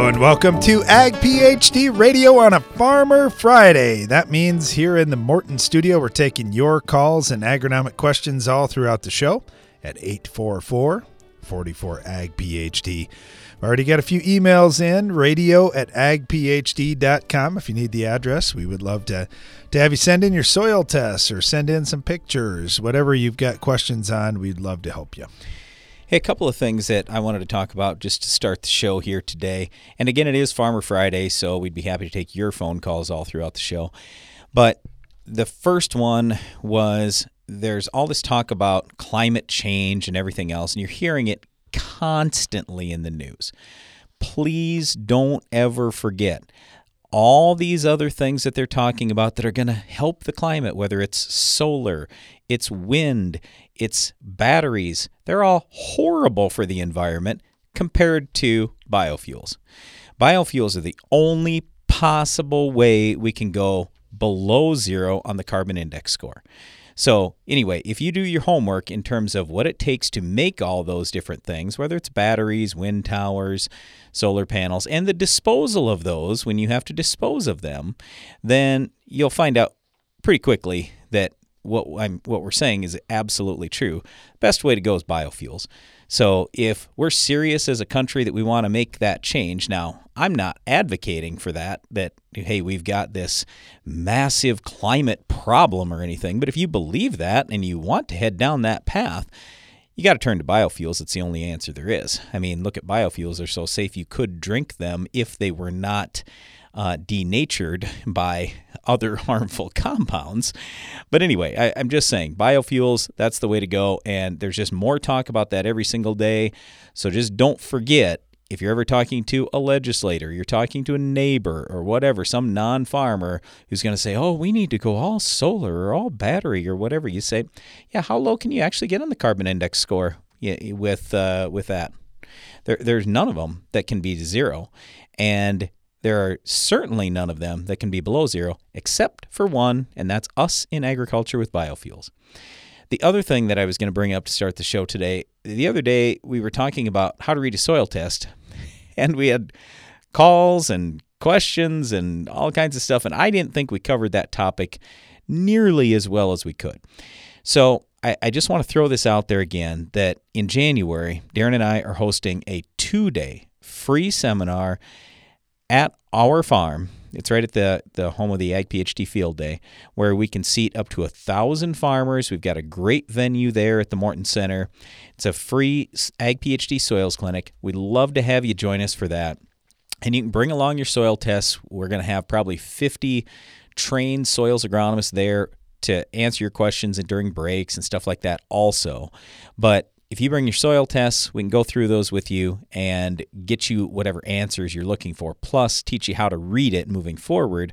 Hello and welcome to Ag PhD Radio on a Farmer Friday. That means here in the Morton studio, we're taking your calls and agronomic questions all throughout the show at 844 44 Ag PhD. I've already got a few emails in radio at agphd.com. If you need the address, we would love to, to have you send in your soil tests or send in some pictures. Whatever you've got questions on, we'd love to help you. Hey, a couple of things that I wanted to talk about just to start the show here today. And again, it is Farmer Friday, so we'd be happy to take your phone calls all throughout the show. But the first one was there's all this talk about climate change and everything else, and you're hearing it constantly in the news. Please don't ever forget all these other things that they're talking about that are going to help the climate, whether it's solar, it's wind, it's batteries, they're all horrible for the environment compared to biofuels. Biofuels are the only possible way we can go below zero on the carbon index score. So, anyway, if you do your homework in terms of what it takes to make all those different things, whether it's batteries, wind towers, solar panels, and the disposal of those when you have to dispose of them, then you'll find out pretty quickly that what I'm what we're saying is absolutely true. Best way to go is biofuels. So if we're serious as a country that we want to make that change, now I'm not advocating for that, that, hey, we've got this massive climate problem or anything. But if you believe that and you want to head down that path, you got to turn to biofuels. It's the only answer there is. I mean, look at biofuels. They're so safe you could drink them if they were not uh, denatured by other harmful compounds. But anyway, I, I'm just saying biofuels, that's the way to go. And there's just more talk about that every single day. So just don't forget if you're ever talking to a legislator, you're talking to a neighbor or whatever, some non farmer who's going to say, oh, we need to go all solar or all battery or whatever, you say, yeah, how low can you actually get on the carbon index score with, uh, with that? There, there's none of them that can be zero. And there are certainly none of them that can be below zero, except for one, and that's us in agriculture with biofuels. The other thing that I was going to bring up to start the show today, the other day we were talking about how to read a soil test, and we had calls and questions and all kinds of stuff, and I didn't think we covered that topic nearly as well as we could. So I, I just want to throw this out there again that in January, Darren and I are hosting a two day free seminar at our farm. It's right at the, the home of the Ag PhD Field Day, where we can seat up to a thousand farmers. We've got a great venue there at the Morton Center. It's a free Ag PhD soils clinic. We'd love to have you join us for that. And you can bring along your soil tests. We're going to have probably 50 trained soils agronomists there to answer your questions and during breaks and stuff like that also. But if you bring your soil tests, we can go through those with you and get you whatever answers you're looking for, plus teach you how to read it moving forward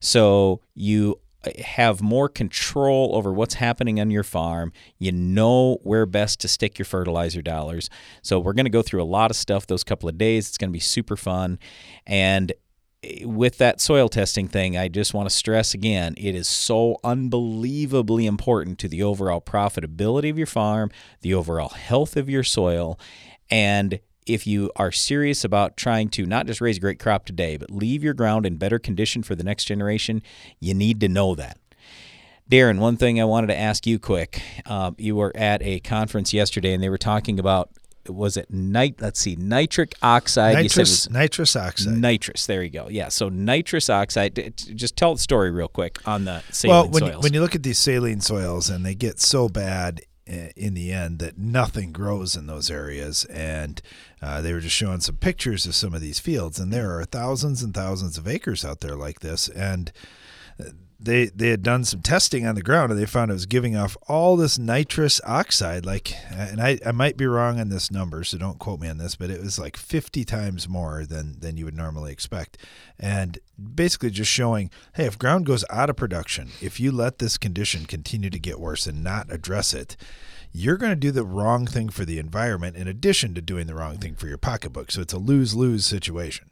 so you uh, have more control over what's happening on your farm. You know where best to stick your fertilizer dollars. So, we're going to go through a lot of stuff those couple of days. It's going to be super fun. And with that soil testing thing, I just want to stress again it is so unbelievably important to the overall profitability of your farm, the overall health of your soil. And if you are serious about trying to not just raise a great crop today, but leave your ground in better condition for the next generation, you need to know that. Darren, one thing I wanted to ask you quick. Uh, you were at a conference yesterday and they were talking about was it nit? Let's see, nitric oxide. Nitrous, nitrous oxide. Nitrous. There you go. Yeah. So nitrous oxide. Just tell the story real quick on the saline well, when soils. You, when you look at these saline soils and they get so bad eh, in the end that nothing grows in those areas. And uh, they were just showing some pictures of some of these fields, and there are thousands and thousands of acres out there like this. And they they had done some testing on the ground and they found it was giving off all this nitrous oxide like and I, I might be wrong on this number so don't quote me on this but it was like 50 times more than than you would normally expect. And basically just showing hey if ground goes out of production if you let this condition continue to get worse and not address it you're going to do the wrong thing for the environment in addition to doing the wrong thing for your pocketbook. So it's a lose-lose situation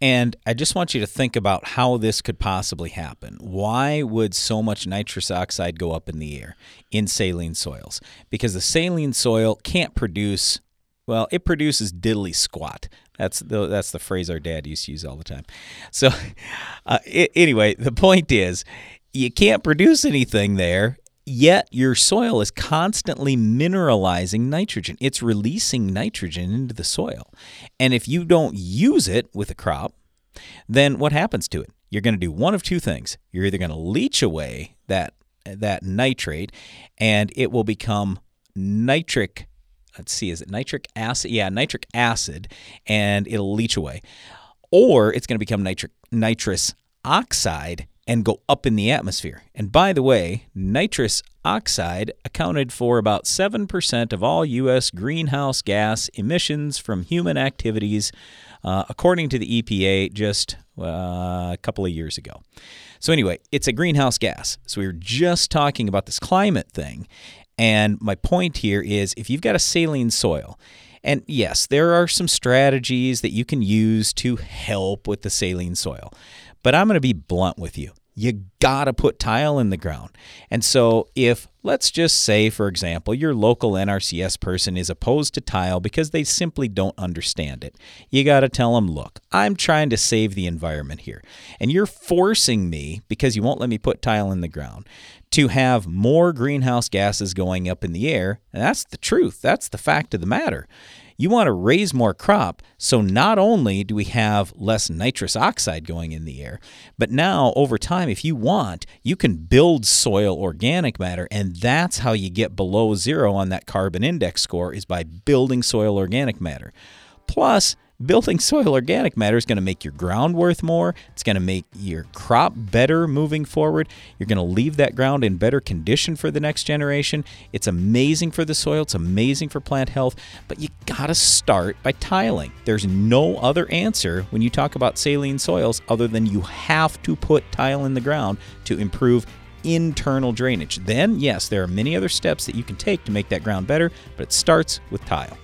and I just want you to think about how this could possibly happen. Why would so much nitrous oxide go up in the air in saline soils? Because the saline soil can't produce, well, it produces diddly squat. That's the that's the phrase our dad used to use all the time. So, uh, I- anyway, the point is, you can't produce anything there. Yet your soil is constantly mineralizing nitrogen. It's releasing nitrogen into the soil, and if you don't use it with a crop, then what happens to it? You're going to do one of two things. You're either going to leach away that that nitrate, and it will become nitric. Let's see, is it nitric acid? Yeah, nitric acid, and it'll leach away. Or it's going to become nitric nitrous oxide and go up in the atmosphere. And by the way, nitrous oxide accounted for about 7% of all U.S. greenhouse gas emissions from human activities, uh, according to the EPA just uh, a couple of years ago. So, anyway, it's a greenhouse gas. So, we were just talking about this climate thing. And my point here is if you've got a saline soil, and yes, there are some strategies that you can use to help with the saline soil. But I'm going to be blunt with you. You got to put tile in the ground. And so, if, let's just say, for example, your local NRCS person is opposed to tile because they simply don't understand it, you got to tell them, look, I'm trying to save the environment here. And you're forcing me, because you won't let me put tile in the ground, to have more greenhouse gases going up in the air. And that's the truth. That's the fact of the matter. You want to raise more crop, so not only do we have less nitrous oxide going in the air, but now over time, if you want, you can build soil organic matter, and that's how you get below zero on that carbon index score is by building soil organic matter. Plus, building soil organic matter is going to make your ground worth more. It's going to make your crop better moving forward. You're going to leave that ground in better condition for the next generation. It's amazing for the soil, it's amazing for plant health, but you got to start by tiling. There's no other answer when you talk about saline soils other than you have to put tile in the ground to improve internal drainage. Then, yes, there are many other steps that you can take to make that ground better, but it starts with tile.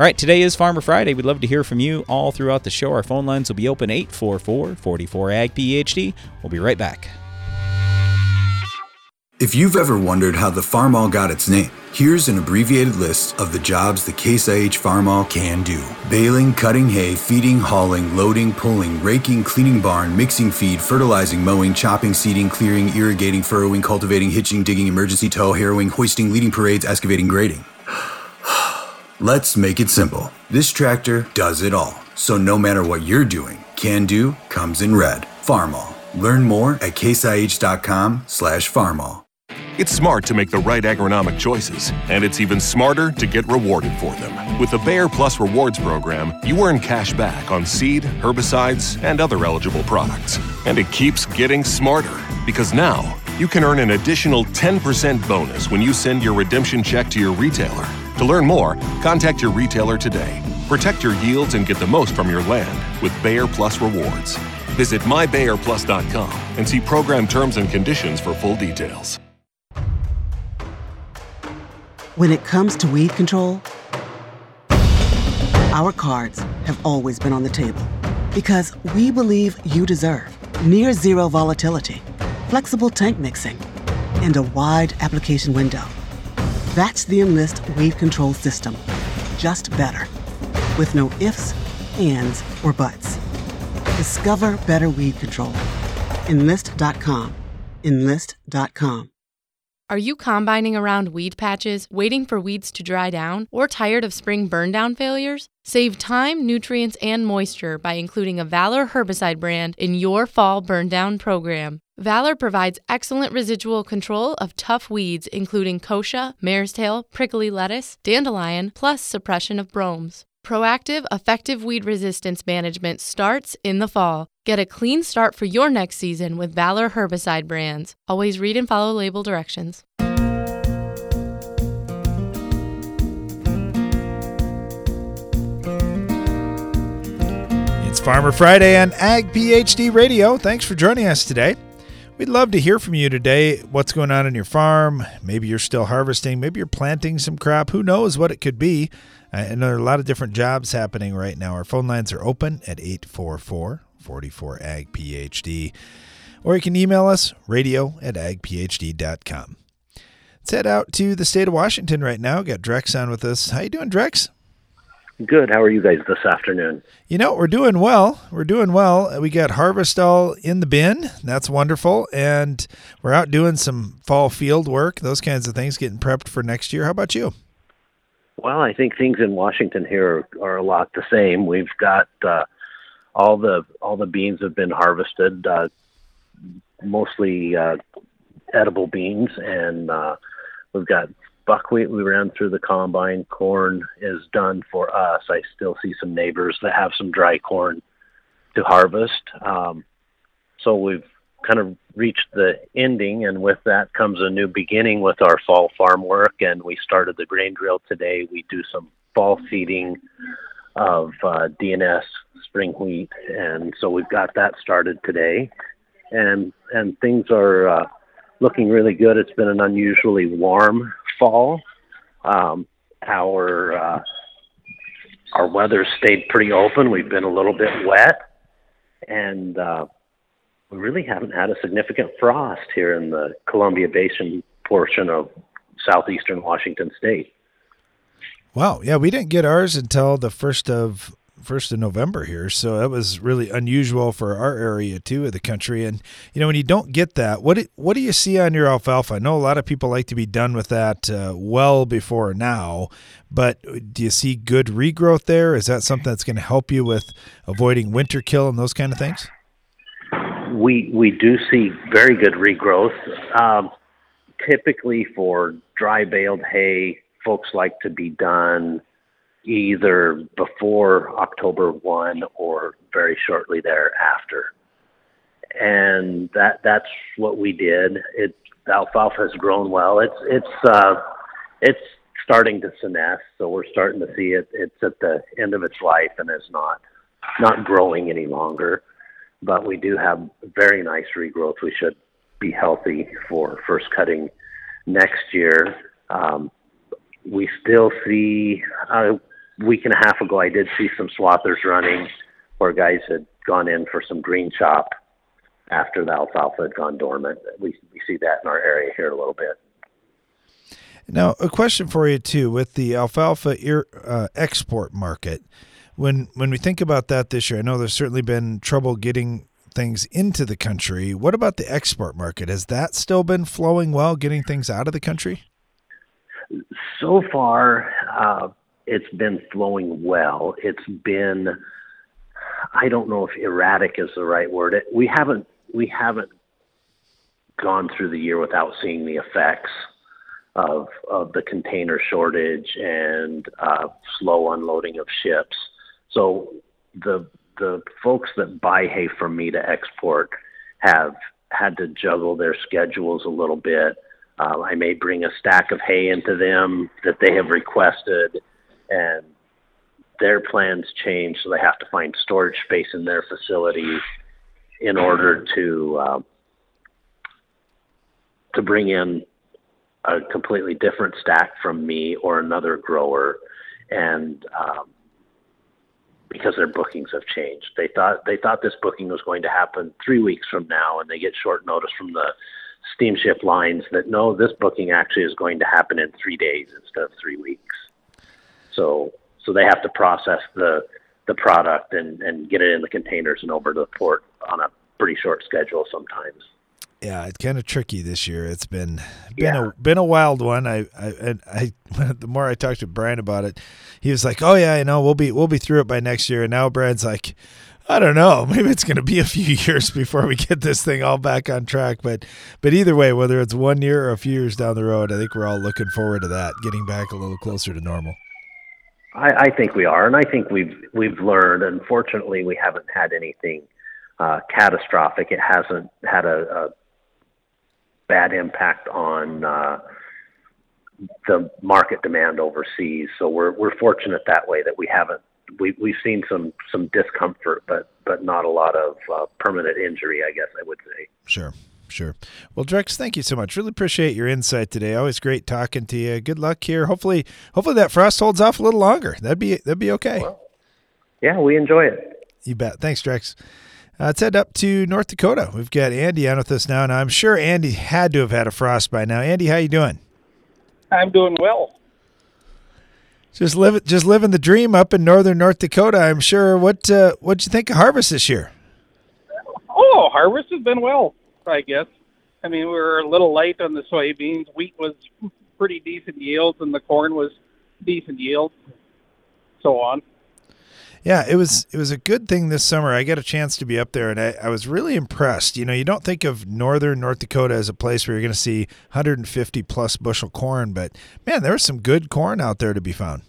All right, today is Farmer Friday. We'd love to hear from you all throughout the show. Our phone lines will be open 844 44 AG PhD. We'll be right back. If you've ever wondered how the Farmall got its name, here's an abbreviated list of the jobs the Case IH Farmall can do. Baling, cutting hay, feeding, hauling, loading, pulling, raking, cleaning barn, mixing feed, fertilizing, mowing, chopping, seeding, clearing, irrigating, furrowing, cultivating, hitching, digging, emergency tow, harrowing, hoisting, leading parades, excavating, grading. Let's make it simple. This tractor does it all. So no matter what you're doing, Can Do comes in red. Farmall. Learn more at caseih.com slash farmall. It's smart to make the right agronomic choices, and it's even smarter to get rewarded for them. With the Bayer Plus Rewards program, you earn cash back on seed, herbicides, and other eligible products. And it keeps getting smarter because now you can earn an additional 10% bonus when you send your redemption check to your retailer. To learn more, contact your retailer today. Protect your yields and get the most from your land with Bayer Plus Rewards. Visit mybayerplus.com and see program terms and conditions for full details. When it comes to weed control, our cards have always been on the table because we believe you deserve near zero volatility, flexible tank mixing, and a wide application window. That's the Enlist weed control system, just better, with no ifs, ands, or buts. Discover better weed control. Enlist.com. Enlist.com. Are you combining around weed patches, waiting for weeds to dry down, or tired of spring burn down failures? Save time, nutrients, and moisture by including a Valor herbicide brand in your fall burn down program. Valor provides excellent residual control of tough weeds, including kochia, mare's tail, prickly lettuce, dandelion, plus suppression of bromes. Proactive, effective weed resistance management starts in the fall. Get a clean start for your next season with Valor herbicide brands. Always read and follow label directions. It's Farmer Friday on Ag PhD Radio. Thanks for joining us today. We'd love to hear from you today. What's going on in your farm? Maybe you're still harvesting. Maybe you're planting some crop. Who knows what it could be? Uh, and there are a lot of different jobs happening right now. Our phone lines are open at 844 44 Ag PhD. Or you can email us radio at agphd.com. Let's head out to the state of Washington right now. Got Drex on with us. How you doing, Drex? Good. How are you guys this afternoon? You know, we're doing well. We're doing well. We got harvest all in the bin. That's wonderful. And we're out doing some fall field work, those kinds of things, getting prepped for next year. How about you? Well, I think things in Washington here are, are a lot the same. We've got uh, all the all the beans have been harvested, uh, mostly uh, edible beans, and uh, we've got buckwheat we ran through the combine. Corn is done for us. I still see some neighbors that have some dry corn to harvest. Um, so we've kind of reached the ending, and with that comes a new beginning with our fall farm work. And we started the grain drill today. We do some fall feeding of uh, DNS spring wheat, and so we've got that started today. And and things are uh, looking really good. It's been an unusually warm fall. Um, our uh, our weather stayed pretty open. We've been a little bit wet, and uh, we really haven't had a significant frost here in the Columbia Basin portion of southeastern Washington State. Wow, yeah, we didn't get ours until the first of first of November here, so that was really unusual for our area too of the country. And you know, when you don't get that, what what do you see on your alfalfa? I know a lot of people like to be done with that uh, well before now, but do you see good regrowth there? Is that something that's going to help you with avoiding winter kill and those kind of things? We we do see very good regrowth. Um, typically, for dry baled hay, folks like to be done either before October 1 or very shortly thereafter. And that that's what we did. It alfalfa has grown well. It's it's uh, it's starting to senesce, so we're starting to see it. It's at the end of its life and is not not growing any longer. But we do have very nice regrowth. We should be healthy for first cutting next year. Um, we still see uh, week and a half ago, I did see some swathers running where guys had gone in for some green chop after the alfalfa had gone dormant. We, we see that in our area here a little bit. Now, a question for you too with the alfalfa uh, export market. When when we think about that this year, I know there's certainly been trouble getting things into the country. What about the export market? Has that still been flowing well, getting things out of the country? So far, uh, it's been flowing well. It's been I don't know if erratic is the right word. It, we haven't we haven't gone through the year without seeing the effects of of the container shortage and uh, slow unloading of ships. So the the folks that buy hay from me to export have had to juggle their schedules a little bit. Uh, I may bring a stack of hay into them that they have requested, and their plans change, so they have to find storage space in their facility in order to uh, to bring in a completely different stack from me or another grower, and um, because their bookings have changed, they thought they thought this booking was going to happen three weeks from now, and they get short notice from the steamship lines that no, this booking actually is going to happen in three days instead of three weeks. So so they have to process the the product and and get it in the containers and over to the port on a pretty short schedule sometimes. Yeah, it's kind of tricky this year. It's been been yeah. a been a wild one. I I I the more I talked to Brian about it, he was like, "Oh yeah, I know we'll be we'll be through it by next year." And now Brian's like, I don't know. Maybe it's going to be a few years before we get this thing all back on track. But but either way, whether it's one year or a few years down the road, I think we're all looking forward to that, getting back a little closer to normal. I, I think we are, and I think we've we've learned. Unfortunately, we haven't had anything uh, catastrophic. It hasn't had a, a bad impact on uh, the market demand overseas. So we're we're fortunate that way that we haven't we we've seen some some discomfort, but but not a lot of uh, permanent injury. I guess I would say. Sure. Sure. Well, Drex, thank you so much. Really appreciate your insight today. Always great talking to you. Good luck here. Hopefully, hopefully that frost holds off a little longer. That'd be that'd be okay. Well, yeah, we enjoy it. You bet. Thanks, Drex. Uh, let's head up to North Dakota. We've got Andy on with us now, and I'm sure Andy had to have had a frost by now. Andy, how you doing? I'm doing well. just live just living the dream up in northern North Dakota. I'm sure. What uh, what'd you think of harvest this year? Oh, harvest has been well, I guess. I mean, we were a little light on the soybeans. Wheat was pretty decent yields, and the corn was decent yields. So on. Yeah, it was it was a good thing this summer. I got a chance to be up there, and I, I was really impressed. You know, you don't think of northern North Dakota as a place where you're going to see 150 plus bushel corn, but man, there was some good corn out there to be found.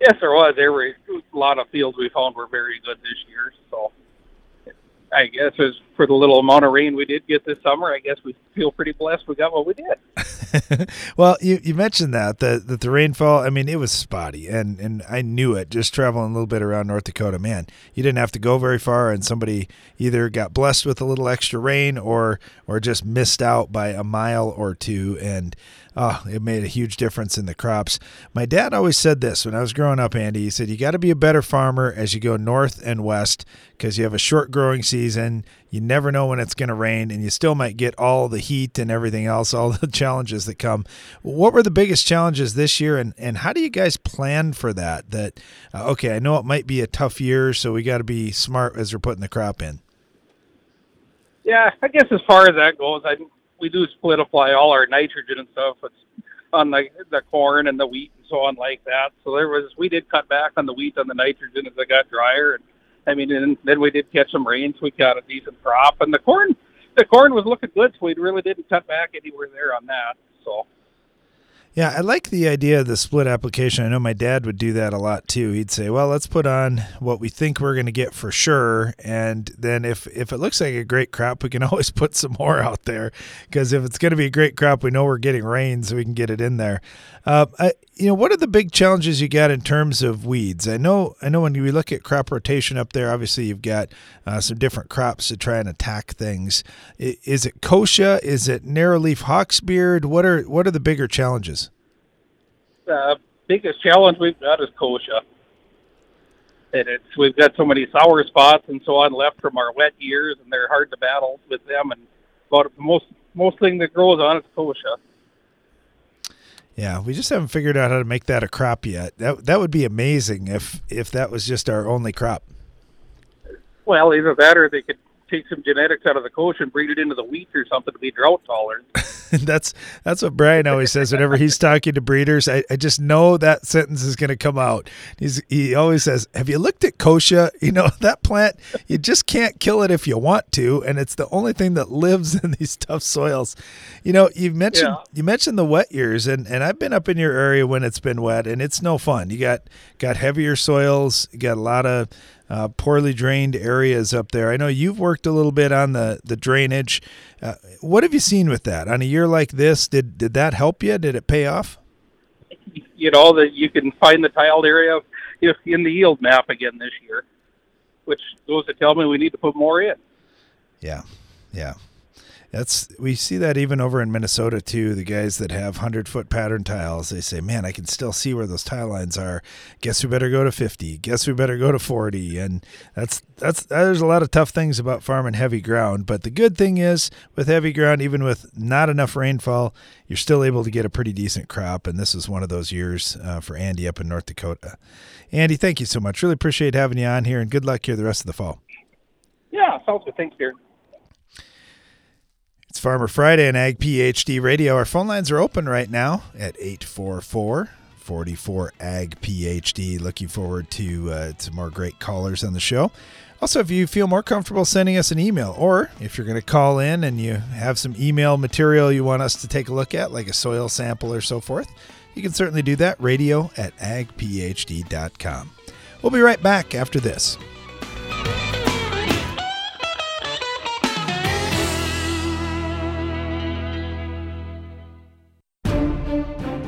Yes, there was. There were a lot of fields we found were very good this year. So I guess as for the little amount of rain we did get this summer, I guess we feel pretty blessed we got what we did. well, you, you mentioned that, that that the rainfall. I mean, it was spotty, and and I knew it just traveling a little bit around North Dakota. Man, you didn't have to go very far, and somebody either got blessed with a little extra rain or or just missed out by a mile or two, and oh, it made a huge difference in the crops. My dad always said this when I was growing up, Andy. He said, You got to be a better farmer as you go north and west because you have a short growing season. You never know when it's going to rain, and you still might get all the heat and everything else, all the challenges that come. What were the biggest challenges this year, and, and how do you guys plan for that? That, uh, okay, I know it might be a tough year, so we got to be smart as we're putting the crop in. Yeah, I guess as far as that goes, I we do split apply all our nitrogen and stuff. On the the corn and the wheat and so on like that. So there was we did cut back on the wheat on the nitrogen as it got drier. And I mean, and then we did catch some rains. we got a decent crop. And the corn, the corn was looking good, so we really didn't cut back anywhere there on that. So. Yeah, I like the idea of the split application. I know my dad would do that a lot too. He'd say, "Well, let's put on what we think we're going to get for sure, and then if if it looks like a great crop, we can always put some more out there because if it's going to be a great crop, we know we're getting rain, so we can get it in there." Uh, I, you know, what are the big challenges you got in terms of weeds? I know, I know when we look at crop rotation up there, obviously you've got uh, some different crops to try and attack things. Is it kochia? Is it narrowleaf hawksbeard? What are what are the bigger challenges? The biggest challenge we've got is kochia. And it's we've got so many sour spots and so on left from our wet years, and they're hard to battle with them. And about most most thing that grows on is kochia. Yeah, we just haven't figured out how to make that a crop yet. That that would be amazing if if that was just our only crop. Well, either that or they could take some genetics out of the kochia and breed it into the wheat or something to be drought tolerant. that's that's what Brian always says whenever he's talking to breeders. I, I just know that sentence is going to come out. He's he always says, "Have you looked at kochia? You know that plant. You just can't kill it if you want to, and it's the only thing that lives in these tough soils." You know, you mentioned yeah. you mentioned the wet years, and and I've been up in your area when it's been wet, and it's no fun. You got got heavier soils. You got a lot of uh, poorly drained areas up there. I know you've worked a little bit on the the drainage. Uh, what have you seen with that on a year like this? Did did that help you? Did it pay off? You know that you can find the tiled area in the yield map again this year, which goes to tell me we need to put more in. Yeah, yeah. That's we see that even over in Minnesota too. The guys that have hundred foot pattern tiles, they say, "Man, I can still see where those tile lines are. Guess we better go to fifty. Guess we better go to 40." And that's that's there's a lot of tough things about farming heavy ground. But the good thing is, with heavy ground, even with not enough rainfall, you're still able to get a pretty decent crop. And this is one of those years uh, for Andy up in North Dakota. Andy, thank you so much. Really appreciate having you on here, and good luck here the rest of the fall. Yeah, sounds good. Thanks, Darren. It's Farmer Friday on Ag PhD Radio. Our phone lines are open right now at 844 44 Ag PhD. Looking forward to, uh, to more great callers on the show. Also, if you feel more comfortable sending us an email, or if you're going to call in and you have some email material you want us to take a look at, like a soil sample or so forth, you can certainly do that. Radio at agphd.com. We'll be right back after this.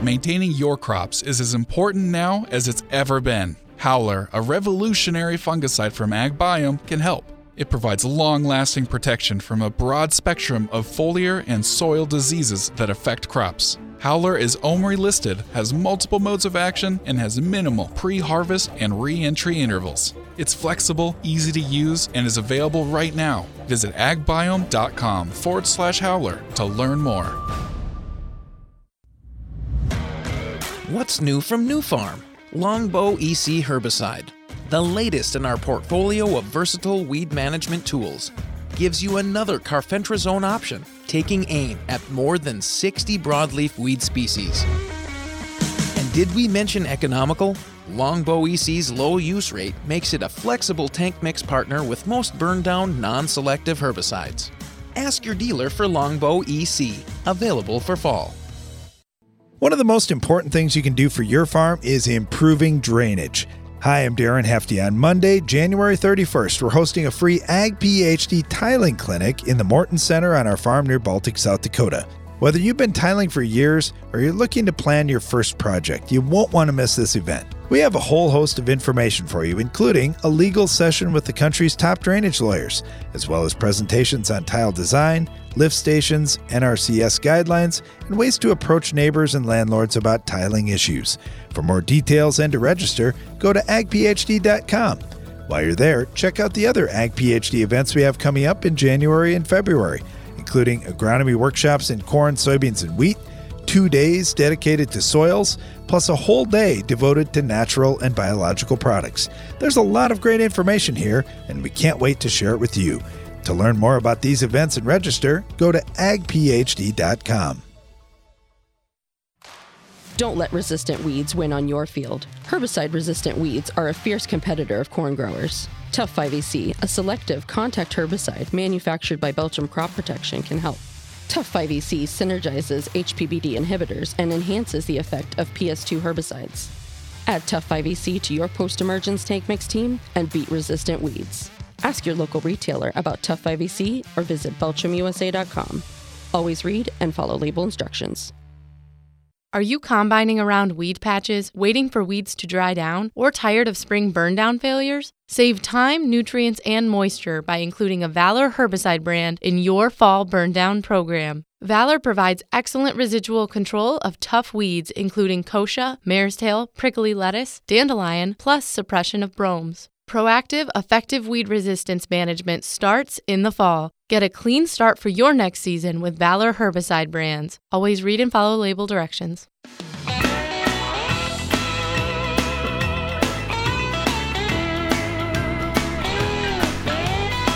Maintaining your crops is as important now as it's ever been. Howler, a revolutionary fungicide from AgBiome, can help. It provides long lasting protection from a broad spectrum of foliar and soil diseases that affect crops. Howler is OMRI listed, has multiple modes of action, and has minimal pre harvest and re entry intervals. It's flexible, easy to use, and is available right now. Visit agbiome.com forward slash howler to learn more. What's new from Nufarm? Longbow EC herbicide, the latest in our portfolio of versatile weed management tools, gives you another carfentrazone option, taking aim at more than 60 broadleaf weed species. And did we mention economical? Longbow EC's low use rate makes it a flexible tank mix partner with most burn down non selective herbicides. Ask your dealer for Longbow EC, available for fall. One of the most important things you can do for your farm is improving drainage. Hi, I'm Darren Hefty. On Monday, January 31st, we're hosting a free Ag PhD tiling clinic in the Morton Center on our farm near Baltic, South Dakota. Whether you've been tiling for years or you're looking to plan your first project, you won't want to miss this event. We have a whole host of information for you, including a legal session with the country's top drainage lawyers, as well as presentations on tile design, lift stations, NRCS guidelines, and ways to approach neighbors and landlords about tiling issues. For more details and to register, go to agphd.com. While you're there, check out the other Ag PhD events we have coming up in January and February, including agronomy workshops in corn, soybeans, and wheat, two days dedicated to soils, plus a whole day devoted to natural and biological products. There's a lot of great information here, and we can't wait to share it with you. To learn more about these events and register, go to agphd.com. Don't let resistant weeds win on your field. Herbicide resistant weeds are a fierce competitor of corn growers. Tough 5EC, a selective contact herbicide manufactured by Belchim Crop Protection, can help. Tough 5EC synergizes HPPD inhibitors and enhances the effect of PS2 herbicides. Add Tough 5EC to your post emergence tank mix team and beat resistant weeds. Ask your local retailer about Tough 5EC or visit BelchimUSA.com. Always read and follow label instructions. Are you combining around weed patches, waiting for weeds to dry down, or tired of spring burndown failures? Save time, nutrients, and moisture by including a Valor herbicide brand in your fall burn down program. Valor provides excellent residual control of tough weeds, including kochia, mare's tail, prickly lettuce, dandelion, plus suppression of bromes. Proactive, effective weed resistance management starts in the fall. Get a clean start for your next season with Valor herbicide brands. Always read and follow label directions.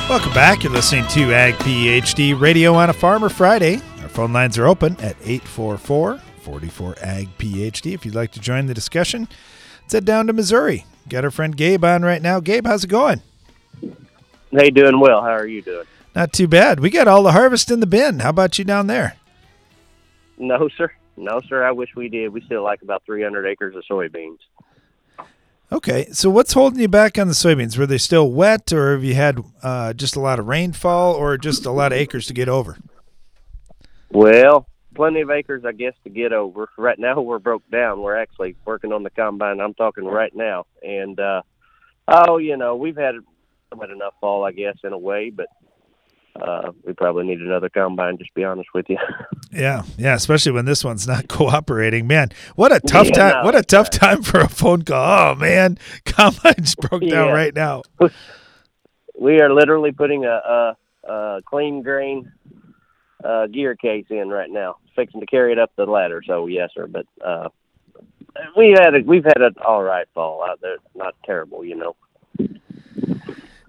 Welcome back. You're listening to Ag PhD Radio on a Farmer Friday. Our phone lines are open at 844 44 Ag PhD. If you'd like to join the discussion, let's head down to Missouri. Got our friend Gabe on right now. Gabe, how's it going? Hey, doing well. How are you doing? Not too bad. We got all the harvest in the bin. How about you down there? No, sir. No, sir. I wish we did. We still like about 300 acres of soybeans. Okay, so what's holding you back on the soybeans? Were they still wet, or have you had uh, just a lot of rainfall, or just a lot of acres to get over? Well, plenty of acres, I guess, to get over. Right now, we're broke down. We're actually working on the combine. I'm talking right now, and uh, oh, you know, we've had had enough fall, I guess, in a way, but uh, we probably need another combine. Just to be honest with you. Yeah, yeah, especially when this one's not cooperating. Man, what a tough Yeah, time! no, what a tough right. time for a phone call. Oh man, combine's broke down Yeah. right now. we are literally putting a, a, a clean grain uh, gear case in right now, fixing to carry it up the ladder. So yes, sir. But uh, we had a, we've had an all right fall out there, not terrible, you know.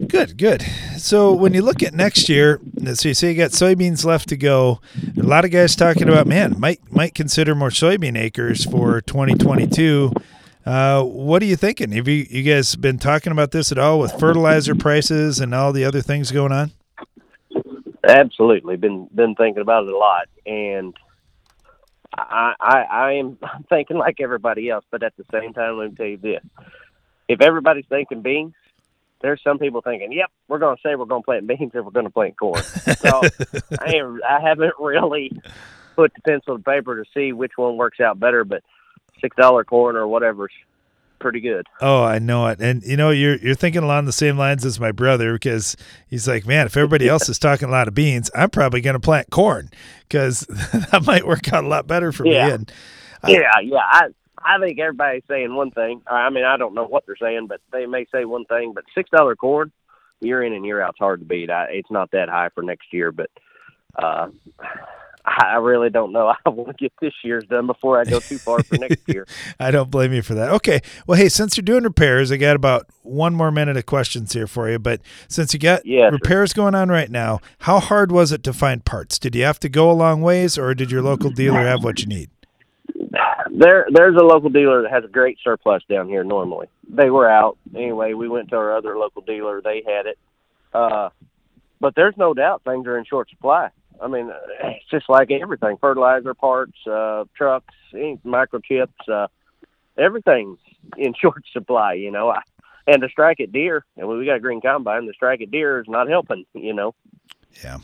Good, good. So when you look at next year, so you say you got soybeans left to go. A lot of guys talking about, man, might might consider more soybean acres for 2022. Uh, what are you thinking? Have you you guys been talking about this at all with fertilizer prices and all the other things going on? Absolutely, been been thinking about it a lot, and I I, I am thinking like everybody else, but at the same time, let me tell you this: if everybody's thinking beans, there's some people thinking, "Yep, we're going to say we're going to plant beans if we're going to plant corn." So I ain't, I haven't really put the pencil to paper to see which one works out better, but six dollar corn or whatever's pretty good. Oh, I know it. And you know, you're you're thinking along the same lines as my brother because he's like, man, if everybody else is talking a lot of beans, I'm probably going to plant corn because that might work out a lot better for Yeah. me. And yeah, yeah. I I think everybody's saying one thing. I mean, I don't know what they're saying, but they may say one thing. But six dollar corn, year in and year out's hard to beat. I, it's not that high for next year, but uh, I really don't know. I want to get this year's done before I go too far for next year. I don't blame you for that. Okay. Well, hey, since you're doing repairs, I got about one more minute of questions here for you. But since you got repairs going on right now, how hard was it to find parts? Did you have to go a long ways, or did your local dealer have what you need? There, there's a local dealer that has a great surplus down here. Normally, they were out anyway. We went to our other local dealer; they had it. Uh, but there's no doubt things are in short supply. I mean, it's just like everything: fertilizer, parts, uh, trucks, microchips, uh, everything's in short supply. You know, I, and the strike at Deere, and we got a green combine. The strike at Deere is not helping. You know. Yeah.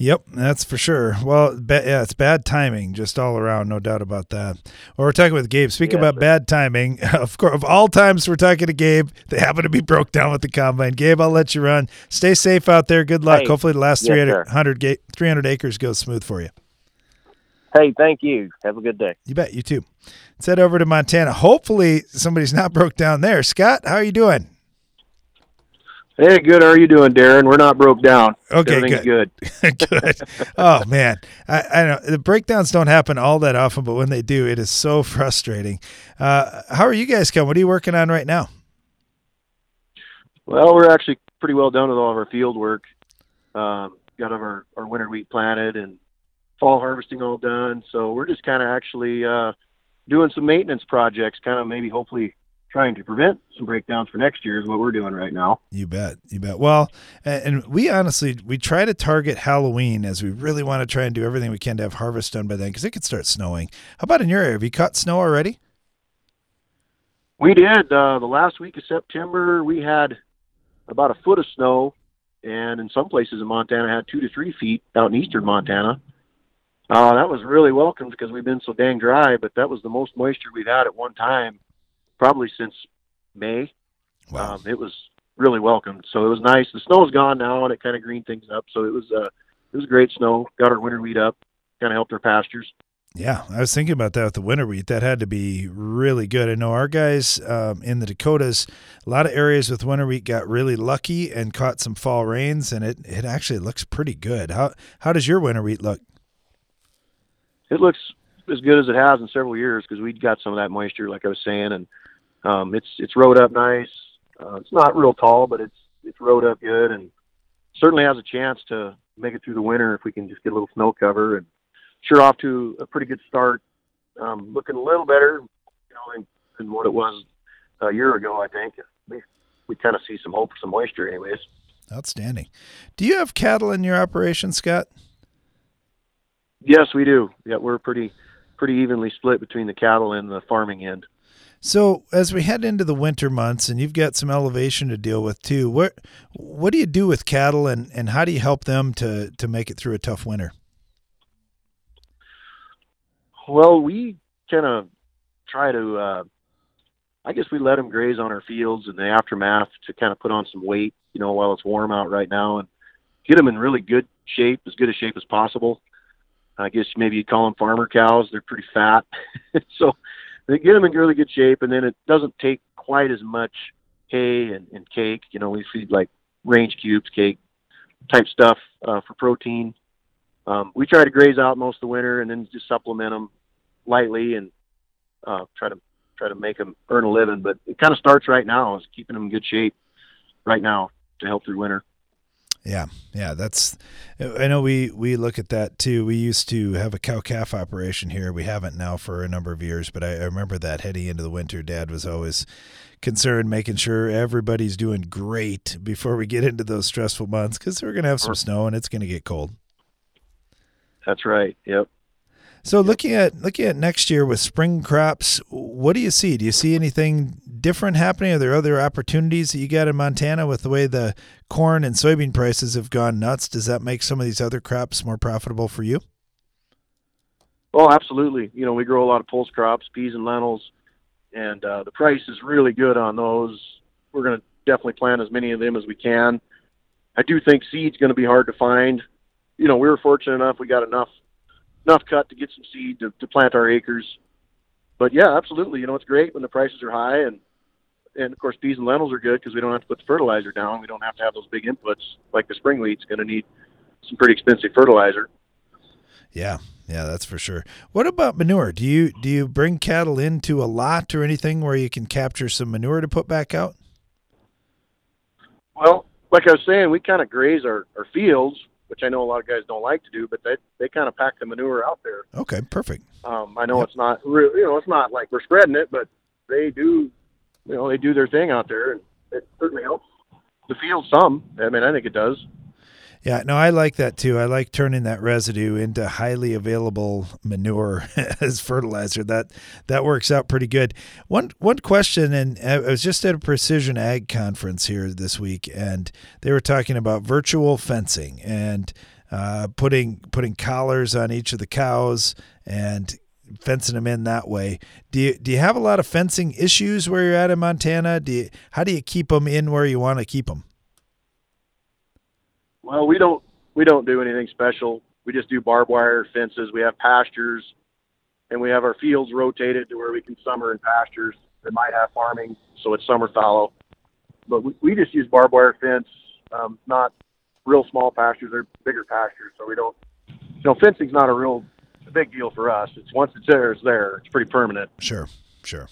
Yep, that's for sure. Well, ba- yeah, it's bad timing just all around, no doubt about that. Well, we're talking with Gabe. Speaking Yes, about bad timing, of course, of all times we're talking to Gabe, they happen to be broke down with the combine. Gabe, I'll let you run. Stay safe out there. Good luck. Hey. Hopefully, the last Yes, 300, sir. 100 ga- 300 acres goes smooth for you. Hey, thank you. Have a good day. You bet. You too. Let's head over to Montana. Hopefully, somebody's not broke down there. Scott, how are you doing? Hey, good. How are you doing, Darren? We're not broke down. Okay, Everything's good. good. Oh man, I, I know the breakdowns don't happen all that often, but when they do, it is so frustrating. Uh, how are you guys coming? What are you working on right now? Well, we're actually pretty well done with all of our field work. Um, got our, our winter wheat planted and fall harvesting all done. So we're just kind of actually uh, doing some maintenance projects, kind of maybe hopefully trying to prevent some breakdowns for next year is what we're doing right now. You bet. You bet. Well, and, we honestly we try to target Halloween as we really want to try and do everything we can to have harvest done by then because it could start snowing. How about in your area? Have you caught snow already? We did. Uh, the last week of September, we had about a foot of snow, and in some places in Montana, had two to three feet out in eastern Montana. Uh, that was really welcome because we've been so dang dry, but that was the most moisture we've had at one time, probably since May. Wow. Um, it was really welcome. So it was nice. The snow's gone now, and it kind of greened things up. So it was uh, it was great snow. Got our winter wheat up, kind of helped our pastures. Yeah, I was thinking about that with the winter wheat. That had to be really good. I know our guys um, in the Dakotas, a lot of areas with winter wheat got really lucky and caught some fall rains, and it, it actually looks pretty good. How how does your winter wheat look? it looks as good as it has in several years because we got some of that moisture, like I was saying, and um, it's it's rowed up nice. Uh, it's not real tall, but it's it's rowed up good, and certainly has a chance to make it through the winter if we can just get a little snow cover. And sure, off to a pretty good start. Um, looking a little better, you know, than, than what it was a year ago. I think we we kind of see some hope for some moisture, anyways. Outstanding. Do you have cattle in your operation, Scott? Yes, we do. Yeah, we're pretty pretty evenly split between the cattle and the farming end. So as we head into the winter months, and you've got some elevation to deal with too, what what do you do with cattle, and, and how do you help them to to make it through a tough winter? Well, we kind of try to, uh, I guess we let them graze on our fields in the aftermath to kind of put on some weight, you know, while it's warm out right now and get them in really good shape, as good a shape as possible. I guess maybe you'd call them farmer cows. They're pretty fat. so they get them in really good shape and then it doesn't take quite as much hay and, and cake. You know, we feed like range cubes, cake type stuff uh, for protein. Um, we try to graze out most of the winter and then just supplement them lightly and uh, try to try to make them earn a living. But it kind of starts right now is keeping them in good shape right now to help through winter. Yeah, yeah, that's. I know we we look at that too. We used to have a cow calf operation here. We haven't now for a number of years, but I, I remember that heading into the winter. Dad was always concerned, making sure everybody's doing great before we get into those stressful months because we're gonna have some snow and it's gonna get cold. That's right. Yep. So looking at looking at next year with spring crops, what do you see? Do you see anything different happening? Are there other opportunities that you got in Montana with the way the corn and soybean prices have gone nuts? Does that make some of these other crops more profitable for you? Oh, absolutely. You know, we grow a lot of pulse crops, peas and lentils, and uh, the price is really good on those. We're going to definitely plant as many of them as we can. I do think seed's going to be hard to find. You know, we were fortunate enough we got enough enough cut to get some seed to, to plant our acres. But yeah, absolutely. You know, it's great when the prices are high, and and of course peas and lentils are good because we don't have to put the fertilizer down. We don't have to have those big inputs like the spring wheat's going to need some pretty expensive fertilizer. Yeah, yeah, that's for sure. What about manure? Do you do you bring cattle into a lot or anything where you can capture some manure to put back out? Well, like I was saying, we kind of graze our, our fields, which I know a lot of guys don't like to do, but they they kind of pack the manure out there. Okay, perfect. Um, I know it's not real, you know, it's not like we're spreading it, but they do, you know, they do their thing out there, and it certainly helps the field some. I mean, I think it does. Yeah, no, I like that too. I like turning that residue into highly available manure as fertilizer. That that works out pretty good. One one question, and I was just at a precision ag conference here this week, and they were talking about virtual fencing and uh, putting putting collars on each of the cows and fencing them in that way. Do you do you have a lot of fencing issues where you're at in Montana? Do you, how do you keep them in where you want to keep them? Well, we don't we don't do anything special. We just do barbed wire fences. We have pastures, and we have our fields rotated to where we can summer in pastures that might have farming, so it's summer fallow. But we, we just use barbed wire fence, um, not real small pastures. They're bigger pastures, so we don't. You know, fencing's not a real big deal for us. It's once it's there, it's there. It's pretty permanent. Sure, sure.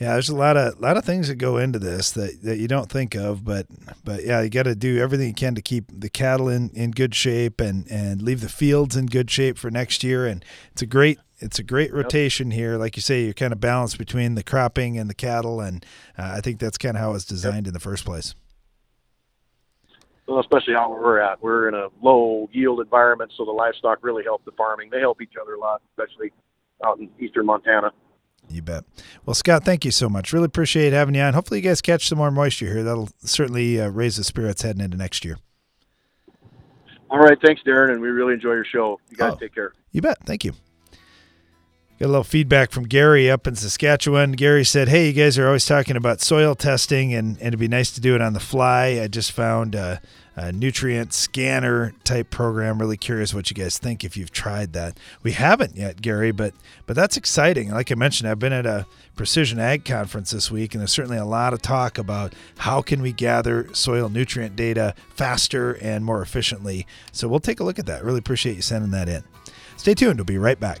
Yeah, there's a lot of lot of things that go into this that, that you don't think of, but but yeah, you got to do everything you can to keep the cattle in, in good shape and and leave the fields in good shape for next year. And it's a great it's a great rotation yep. here. Like you say, you're kind of balanced between the cropping and the cattle, and uh, I think that's kind of how it was designed yep. in the first place. Well, especially out where we're at, we're in a low yield environment, so the livestock really help the farming. They help each other a lot, especially out in eastern Montana. You bet. Well, Scott, thank you so much. Really appreciate having you on. Hopefully, you guys catch some more moisture here. That'll certainly uh, raise the spirits heading into next year. All right. Thanks, Darren. And we really enjoy your show. You guys oh, take care. You bet. Thank you. Got a little feedback from Gary up in Saskatchewan. Gary said, Hey, you guys are always talking about soil testing, and, and it'd be nice to do it on the fly. I just found uh, a nutrient scanner type program. Really curious what you guys think if you've tried that. We haven't yet, Gary, but but that's exciting. Like I mentioned, I've been at a precision ag conference this week, and there's certainly a lot of talk about how can we gather soil nutrient data faster and more efficiently. So we'll take a look at that. Really appreciate you sending that in. Stay tuned. We'll be right back.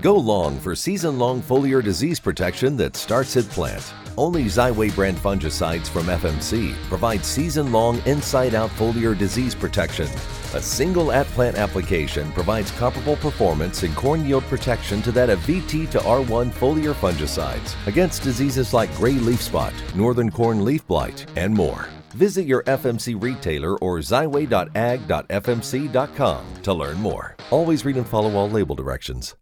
Go long for season long foliar disease protection that starts at plant. Only Xyway brand fungicides from FMC provide season long inside out foliar disease protection. A single at plant application provides comparable performance in corn yield protection to that of VT to R1 foliar fungicides against diseases like gray leaf spot, northern corn leaf blight, and more. Visit your FMC retailer or xyway.ag.fmc.com to learn more. Always read and follow all label directions.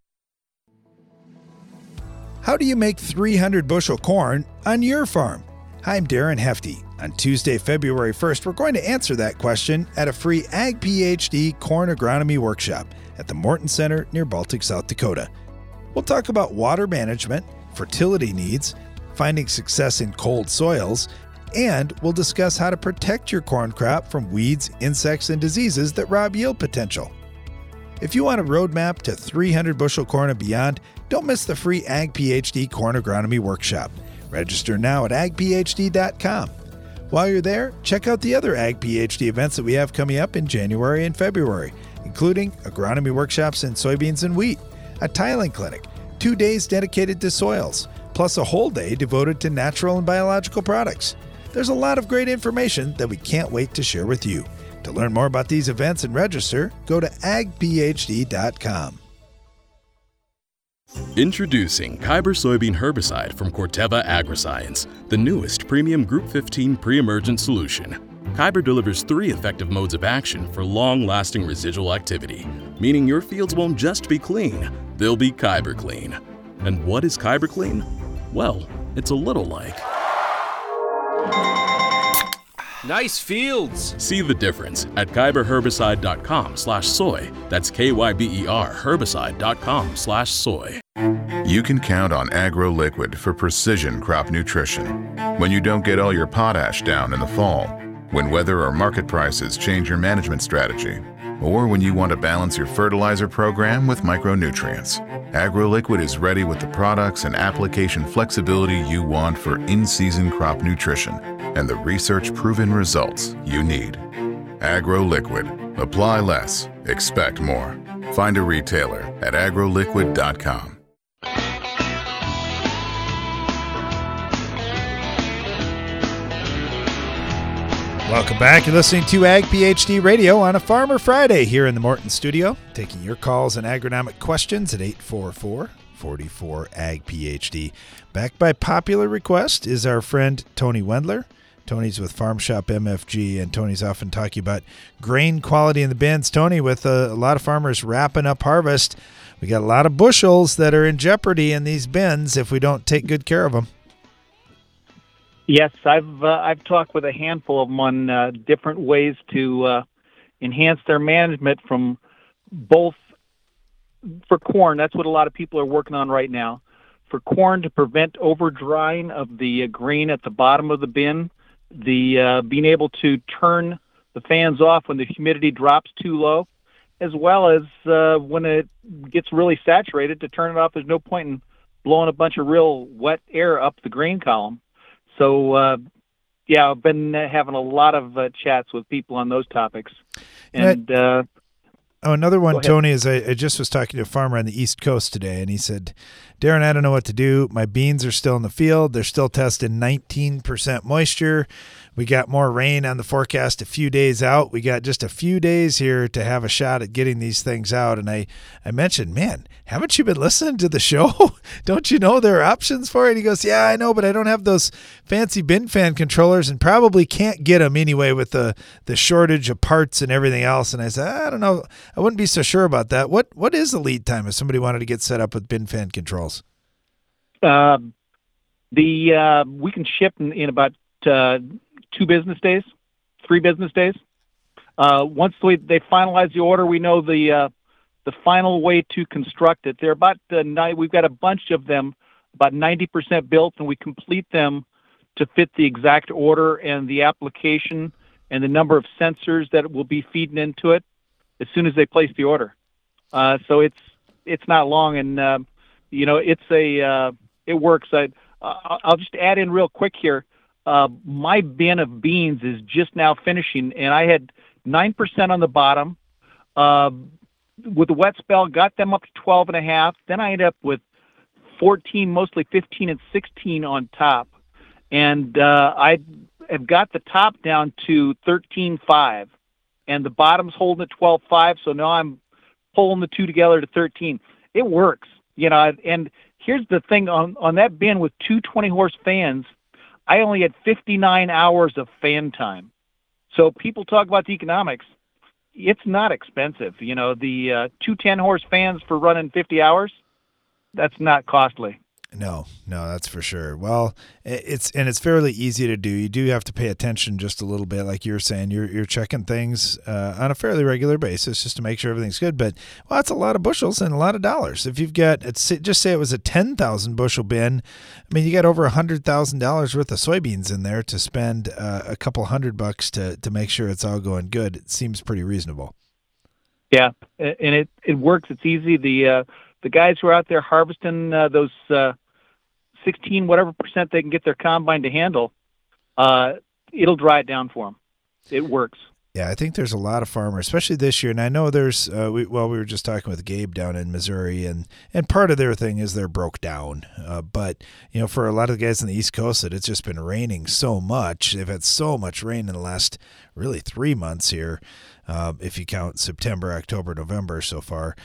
How do you make 300 bushel corn on your farm? I'm Darren Hefty. On Tuesday, February 1st, we're going to answer that question at a free Ag PhD corn agronomy workshop at the Morton Center near Baltic, South Dakota. We'll talk about water management, fertility needs, finding success in cold soils, and we'll discuss how to protect your corn crop from weeds, insects, and diseases that rob yield potential. If you want a roadmap to 300 bushel corn and beyond, don't miss the free Ag PhD Corn Agronomy Workshop. Register now at agphd.com. While you're there, check out the other Ag PhD events that we have coming up in January and February, including agronomy workshops in soybeans and wheat, a tiling clinic, two days dedicated to soils, plus a whole day devoted to natural and biological products. There's a lot of great information that we can't wait to share with you. To learn more about these events and register, go to agphd.com. Introducing Kyber soybean herbicide from Corteva Agriscience, the newest premium Group 15 pre emergent solution. Kyber delivers three effective modes of action for long lasting residual activity, meaning your fields won't just be clean, they'll be Kyber clean. And what is Kyber clean? Well, it's a little like. Nice fields. See the difference at kyberherbicide.com slash soy. That's K-Y-B-E-R herbicide.com slash soy. You can count on AgroLiquid for precision crop nutrition. When you don't get all your potash down in the fall, when weather or market prices change your management strategy, or when you want to balance your fertilizer program with micronutrients. AgroLiquid is ready with the products and application flexibility you want for in-season crop nutrition and the research-proven results you need. AgroLiquid. Apply less, expect more. Find a retailer at agroliquid.com. Welcome back. You're listening to Ag PhD Radio on a Farmer Friday here in the Morton studio, taking your calls and agronomic questions at 844 44 Ag PhD. Backed by popular request is our friend Tony Wendler. Tony's with Farm Shop MFG, and Tony's often talking about grain quality in the bins. Tony, with a, a lot of farmers wrapping up harvest, we got a lot of bushels that are in jeopardy in these bins if we don't take good care of them. Yes, I've uh, I've talked with a handful of them on uh, different ways to uh, enhance their management from both for corn. That's what a lot of people are working on right now. For corn to prevent over drying of the uh, grain at the bottom of the bin, the uh, being able to turn the fans off when the humidity drops too low, as well as uh, when it gets really saturated to turn it off. There's no point in blowing a bunch of real wet air up the grain column. So, uh, yeah, I've been having a lot of uh, chats with people on those topics. And uh, oh, another one, Tony, is I, I, just was talking to a farmer on the East Coast today, and he said, Darren, I don't know what to do. My beans are still in the field. They're still testing 19% moisture. We got more rain on the forecast a few days out. We got just a few days here to have a shot at getting these things out. And I, I mentioned, man, haven't you been listening to the show? don't you know there are options for it? He goes, yeah, I know, but I don't have those fancy bin fan controllers and probably can't get them anyway with the, the shortage of parts and everything else. And I said, I don't know. I wouldn't be so sure about that. What What is the lead time if somebody wanted to get set up with bin fan controls? Uh, the uh, we can ship in, in about uh, two business days, three business days. Uh, once we, they finalize the order, we know the uh, the final way to construct it. They're about uh, nine, we've got a bunch of them, about 90% built, and we complete them to fit the exact order and the application and the number of sensors that will be feeding into it as soon as they place the order. Uh, so it's it's not long, and uh, you know it's a uh, it works. I, I'll just add in real quick here uh, my bin of beans is just now finishing, and I had nine percent on the bottom. Uh, with the wet spell, got them up to twelve and a half. Then I ended up with fourteen, mostly fifteen and sixteen on top, and uh, I have got the top down to thirteen five, and the bottom's holding at twelve five. So now I'm pulling the two together to thirteen. It works, you know. And here's the thing on on that bin with two 20 horse fans I only had 59 hours of fan time. So people talk about the economics. It's not expensive. You know, the uh, two 10 horse fans for running 50 hours, that's not costly. No, no, that's for sure. Well, it's and it's fairly easy to do. You do have to pay attention just a little bit, like you were saying. You're you're checking things uh, on a fairly regular basis just to make sure everything's good. But well, that's a lot of bushels and a lot of dollars. If you've got, just say it was a ten thousand bushel bin. I mean, you got over a hundred thousand dollars worth of soybeans in there to spend uh, a couple hundred bucks to to make sure it's all going good. It seems pretty reasonable. Yeah, and it it works. It's easy. The uh, the guys who are out there harvesting uh, those uh, 16 whatever percent they can get their combine to handle, uh, it'll dry it down for them. It works. Yeah, I think there's a lot of farmers, especially this year, and I know there's. Uh, we, well, we were just talking with Gabe down in Missouri, and and part of their thing is they're broke down. Uh, but you know, for a lot of the guys on the East Coast, that it's just been raining so much. They've had so much rain in the last really three months here, uh, if you count September, October, November so far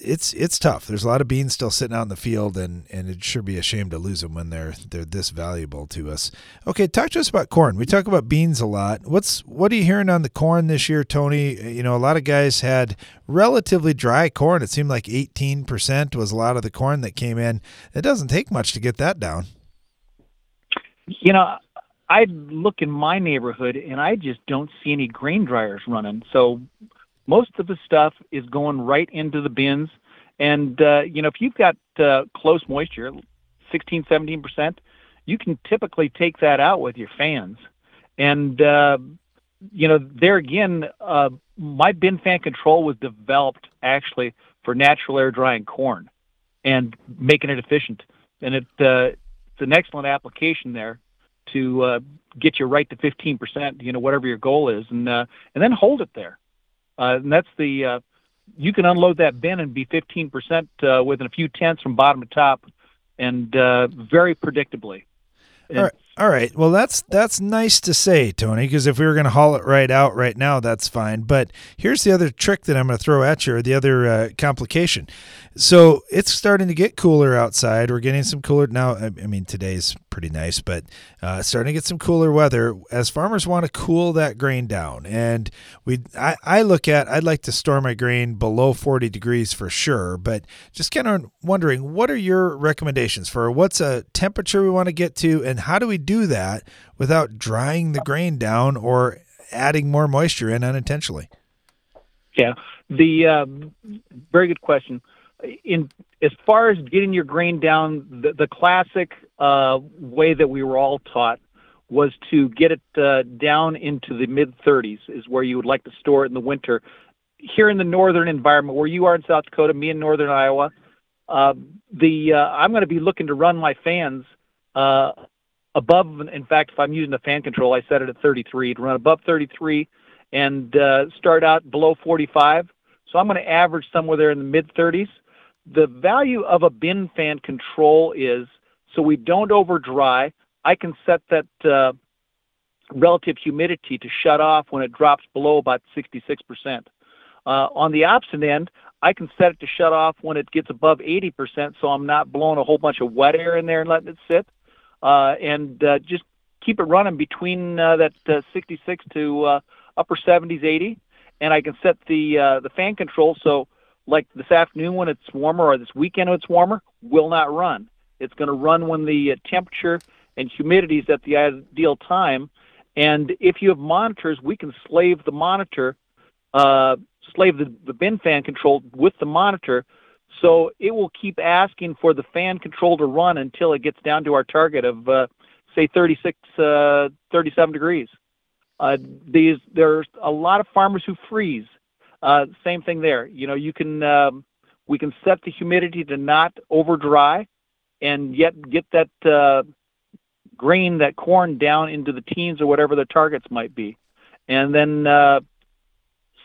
it's it's tough. There's a lot of beans still sitting out in the field, and and it'd sure be a shame to lose them when they're they're this valuable to us. Okay, talk to us about corn. We talk about beans a lot. What's what are you hearing on the corn this year, Tony? You know, a lot of guys had relatively dry corn. It seemed like 18% was a lot of the corn that came in. It doesn't take much to get that down. You know, I look in my neighborhood and I just don't see any grain dryers running. So most of the stuff is going right into the bins. And, uh, you know, if you've got uh, close moisture, 16, 17%, you can typically take that out with your fans. And, uh, you know, there again, uh, my bin fan control was developed actually for natural air drying corn and making it efficient. And it, uh, it's an excellent application there to uh, get you right to 15%, you know, whatever your goal is, and uh, and then hold it there. Uh, and that's the uh, you can unload that bin and be 15% uh, within a few tenths from bottom to top, and uh, very predictably. All right. All right. Well, that's that's nice to say, Tony, because if we were going to haul it right out right now, that's fine. But here's the other trick that I'm going to throw at you, or the other uh, complication. So it's starting to get cooler outside. We're getting some cooler now. I mean, today's pretty nice, but uh, starting to get some cooler weather. As farmers want to cool that grain down, and we, I, I look at, I'd like to store my grain below 40 degrees for sure. But just kind of wondering, what are your recommendations for what's a temperature we want to get to, and how do we do that without drying the grain down or adding more moisture in unintentionally? Yeah, the um, very good question. In as far as getting your grain down, the, the classic uh, way that we were all taught was to get it uh, down into the mid 30s is where you would like to store it in the winter. Here in the northern environment, where you are in South Dakota, me in northern Iowa, uh, the uh, I'm going to be looking to run my fans uh, above. In fact, if I'm using the fan control, I set it at 33 to run above 33 and uh, start out below 45. So I'm going to average somewhere there in the mid 30s. The value of a bin fan control is so we don't over dry. I can set that uh, relative humidity to shut off when it drops below about 66%. Uh, on the opposite end, I can set it to shut off when it gets above 80%, so I'm not blowing a whole bunch of wet air in there and letting it sit. Uh, and uh, just keep it running between uh, that uh, 66 to uh, upper 70s, 80. And I can set the uh, the fan control so, like this afternoon when it's warmer or this weekend when it's warmer, will not run. It's going to run when the uh, temperature and humidity is at the ideal time. And if you have monitors, we can slave the monitor, uh, slave the, the bin fan control with the monitor. So it will keep asking for the fan control to run until it gets down to our target of, uh, say, 36, uh, 37 degrees. Uh, these there's a lot of farmers who freeze. Uh, same thing there. You know, you can um, we can set the humidity to not over dry, and yet get that uh, grain, that corn down into the teens or whatever the targets might be, and then uh,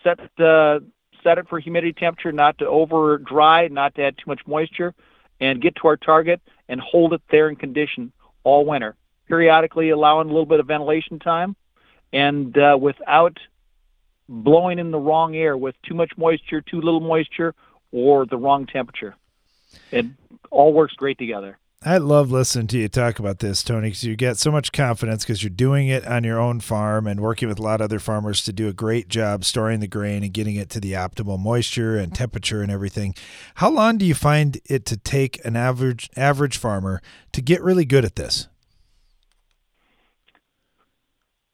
set uh, set it for humidity temperature, not to over dry, not to add too much moisture, and get to our target and hold it there in condition all winter. Periodically allowing a little bit of ventilation time, and uh, without blowing in the wrong air with too much moisture, too little moisture, or the wrong temperature. It all works great together. I love listening to you talk about this, Tony, because you get so much confidence because you're doing it on your own farm and working with a lot of other farmers to do a great job storing the grain and getting it to the optimal moisture and temperature and everything. How long do you find it to take an average average farmer to get really good at this?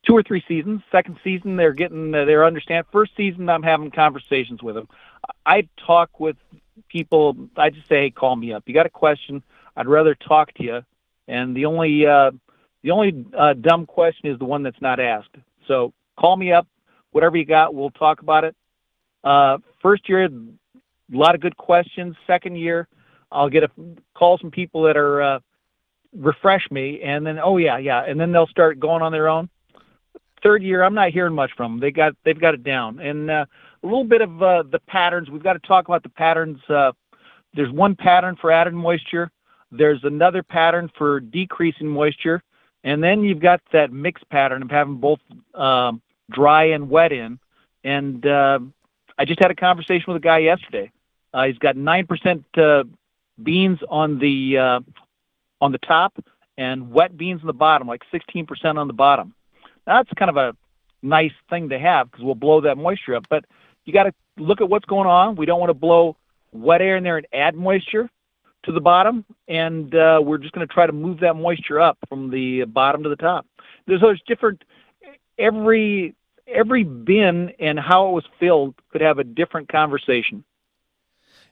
Two or three seasons. Second season, they're getting uh, they're understand. First season, I'm having conversations with them. I talk with people, I just say, hey, call me up. You got a question? I'd rather talk to you. And the only uh, the only uh, dumb question is the one that's not asked. So call me up, whatever you got, we'll talk about it. Uh, first year, a lot of good questions. Second year, I'll get a call some people that are uh, refresh me, and then oh yeah, yeah, and then they'll start going on their own. Third year, I'm not hearing much from them. They got they've got it down, and uh, a little bit of uh, the patterns. We've got to talk about the patterns. Uh, there's one pattern for added moisture. There's another pattern for decreasing moisture, and then you've got that mixed pattern of having both um, dry and wet in. And uh, I just had a conversation with a guy yesterday. Uh, he's got nine percent uh, beans on the uh, on the top and wet beans on the bottom, like 16% on the bottom. Now, that's kind of a nice thing to have because we'll blow that moisture up. But you got to look at what's going on. We don't want to blow wet air in there and add moisture. To the bottom, and uh, we're just going to try to move that moisture up from the bottom to the top. There's those different every every bin and how it was filled could have a different conversation.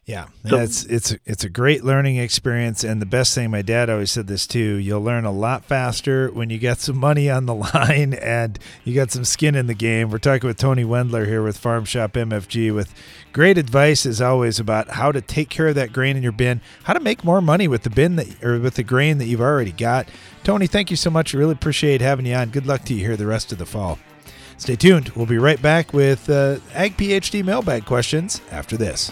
Yeah, so, it's it's it's a great learning experience, and the best thing my dad always said this too. You'll learn a lot faster when you get some money on the line and you got some skin in the game. We're talking with Tony Wendler here with Farm Shop MFG with great advice as always about how to take care of that grain in your bin, how to make more money with the bin that or with the grain that you've already got. Tony, thank you so much. I really appreciate having you on. Good luck to you here the rest of the fall. Stay tuned. We'll be right back with uh, Ag PhD mailbag questions after this.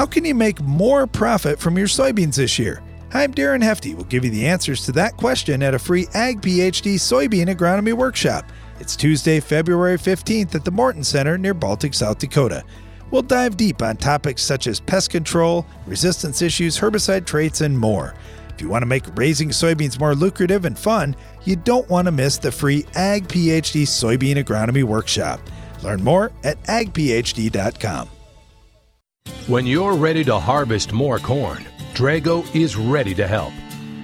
How can you make more profit from your soybeans this year? I'm Darren Hefty. We'll give you the answers to that question at a free Ag PhD soybean agronomy workshop. It's Tuesday, February 15th at the Morton Center near Baltic, South Dakota. We'll dive deep on topics such as pest control, resistance issues, herbicide traits, and more. If you want to make raising soybeans more lucrative and fun, you don't want to miss the free Ag PhD soybean agronomy workshop. Learn more at agphd.com. When you're ready to harvest more corn, Drago is ready to help.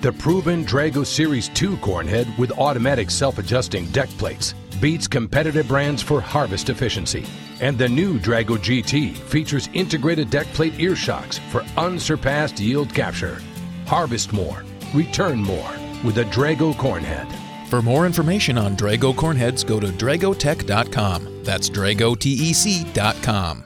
The proven Drago Series 2 corn head with automatic self-adjusting deck plates beats competitive brands for harvest efficiency. And the new Drago GT features integrated deck plate ear shocks for unsurpassed yield capture. Harvest more, return more with a Drago corn head. For more information on Drago cornheads, go to dragotec.com. That's dragotec.com.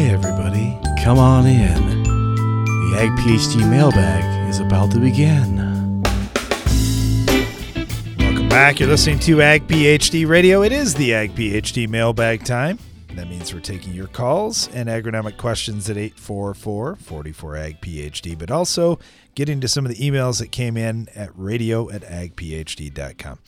Hey everybody, come on in. The Ag PhD mailbag is about to begin. Welcome back. You're listening to Ag PhD Radio. It is the Ag PhD mailbag time. That means we're taking your calls and agronomic questions at 844 44 Ag PhD, but also getting to some of the emails that came in at radio at agphd.com.